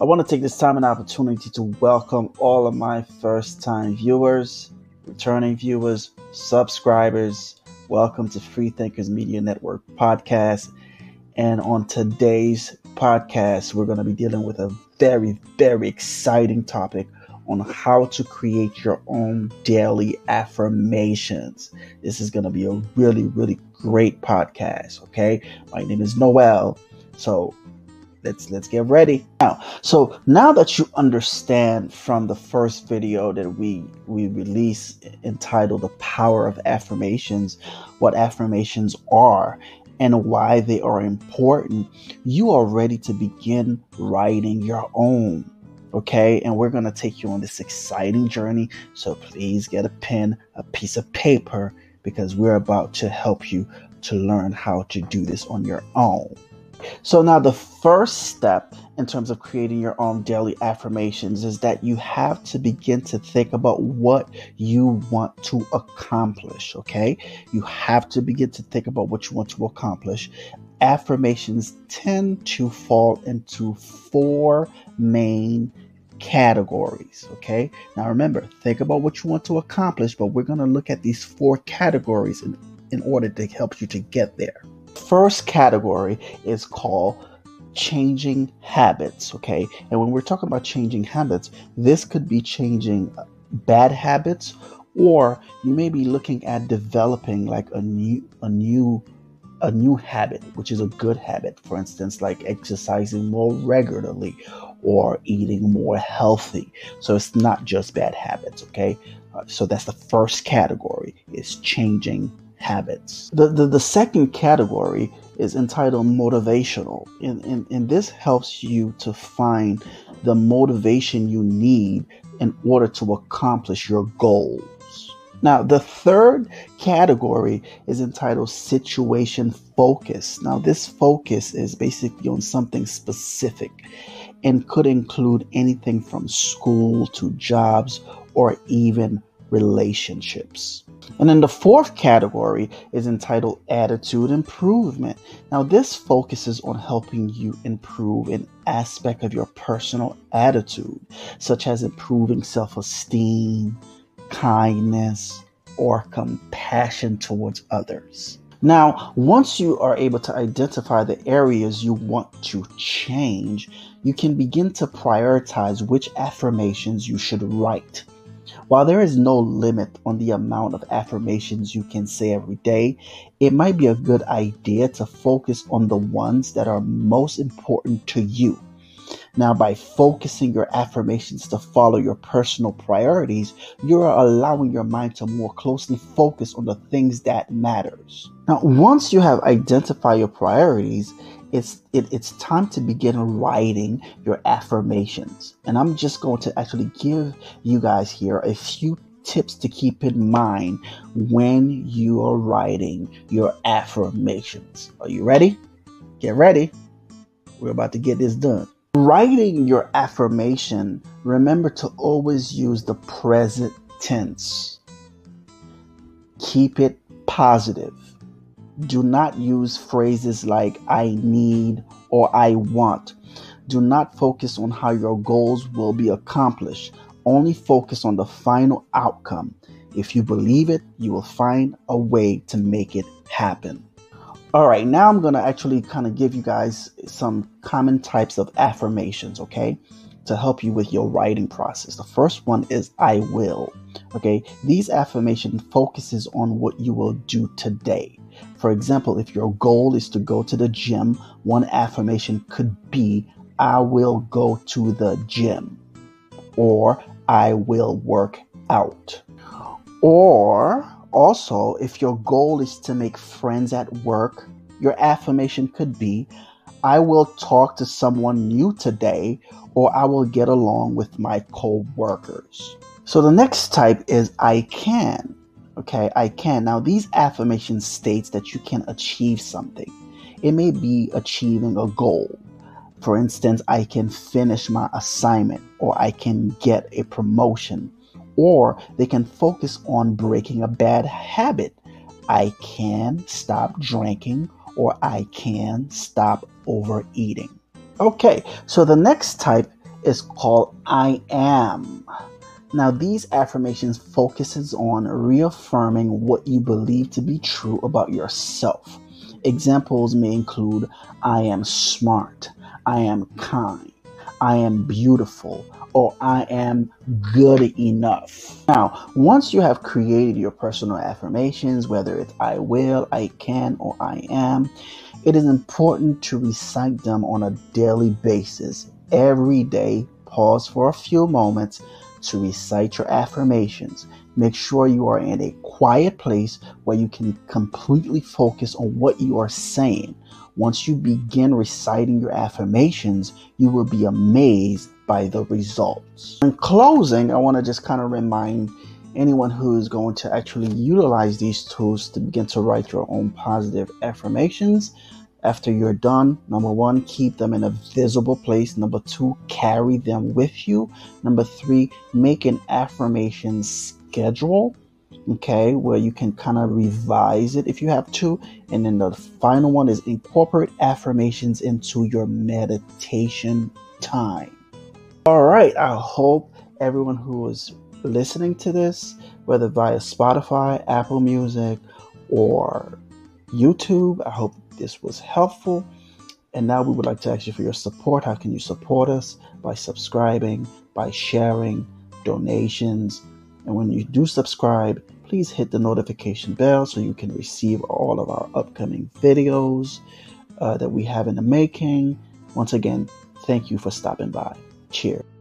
I want to take this time and opportunity to welcome all of my first time viewers, returning viewers, subscribers. Welcome to Free Thinkers Media Network podcast. And on today's podcast, we're going to be dealing with a very, very exciting topic on how to create your own daily affirmations. This is going to be a really, really great podcast. Okay. My name is Noel. So let's let's get ready now so now that you understand from the first video that we we release entitled the power of affirmations what affirmations are and why they are important you are ready to begin writing your own okay? And we're going to take you on this exciting journey. So please get a pen, a piece of paper, because we're about to help you to learn how to do this on your own. So, now the first step in terms of creating your own daily affirmations is that you have to begin to think about what you want to accomplish. Okay, you have to begin to think about what you want to accomplish. Affirmations tend to fall into four main categories. Okay, now remember, think about what you want to accomplish, but we're going to look at these four categories in, in order to help you to get there. First category is called changing habits. Okay, and when we're talking about changing habits, this could be changing bad habits or you may be looking at developing like a new a new a new habit, which is a good habit, for instance, like exercising more regularly or eating more healthy. So it's not just bad habits, okay? Uh, so that's the first category is changing habits. The, the, the second category is entitled motivational. And, and, and this helps you to find the motivation you need in order to accomplish your goals. Now, the third category is entitled situation focus. Now, this focus is basically on something specific and could include anything from school to jobs or even relationships. And then the fourth category is entitled Attitude Improvement. Now, this focuses on helping you improve an aspect of your personal attitude, such as improving self esteem kindness, or compassion towards others. Now, once you are able to identify the areas you want to change, you can begin to prioritize which affirmations you should write. While there is no limit on the amount of affirmations you can say every day, it might be a good idea to focus on the ones that are most important to you. Now, by focusing your affirmations to follow your personal priorities, you are allowing your mind to more closely focus on the things that matters. Now, once you have identified your priorities, it's it, it's time to begin writing your affirmations. And I'm just going to actually give you guys here a few tips to keep in mind when you are writing your affirmations. Are you ready? Get ready. We're about to get this done. Writing your affirmation, remember to always use the present tense. Keep it positive. Do not use phrases like I need or I want. Do not focus on how your goals will be accomplished. Only focus on the final outcome. If you believe it, you will find a way to make it happen. All right, now I'm going to actually kind of give you guys some common types of affirmations, okay, to help you with your writing process. The first one is I will. Okay, these affirmation focuses on what you will do today. For example, if your goal is to go to the gym, one affirmation could be I will go to the gym or I will work out. Or also, if your goal is to make friends at work, your affirmation could be I will talk to someone new today, or I will get along with my co workers. So the next type is I can. Okay, I can. Now, these affirmations states that you can achieve something. It may be achieving a goal. For instance, I can finish my assignment, or I can get a promotion, or they can focus on breaking a bad habit. I can stop drinking or I can stop overeating. Okay, so the next type is called I am. Now, these affirmations focuses on reaffirming what you believe to be true about yourself. Examples may include I am smart, I am kind, I am beautiful, or I am good enough. Now, once you have created your personal affirmations, whether it's I will, I can, or I am, it is important to recite them on a daily basis. Every day, pause for a few moments to recite your affirmations. Make sure you are in a quiet place where you can completely focus on what you are saying. Once you begin reciting your affirmations, you will be amazed by the results. In closing, I want to just kind of remind anyone who is going to actually utilize these tools to begin to write your own positive affirmations after you're done, number one, keep them in a visible place. Number two, carry them with you. Number three, make an affirmation schedule, okay, where you can kind of revise it if you have to. And then the final one is incorporate affirmations into your meditation time. All right, I hope everyone who is listening to this, whether via Spotify, Apple Music, or YouTube, I hope this was helpful. And now we would like to ask you for your support. How can you support us? By subscribing, by sharing, donations. And when you do subscribe, please hit the notification bell so you can receive all of our upcoming videos uh, that we have in the making. Once again, thank you for stopping by. Cheers.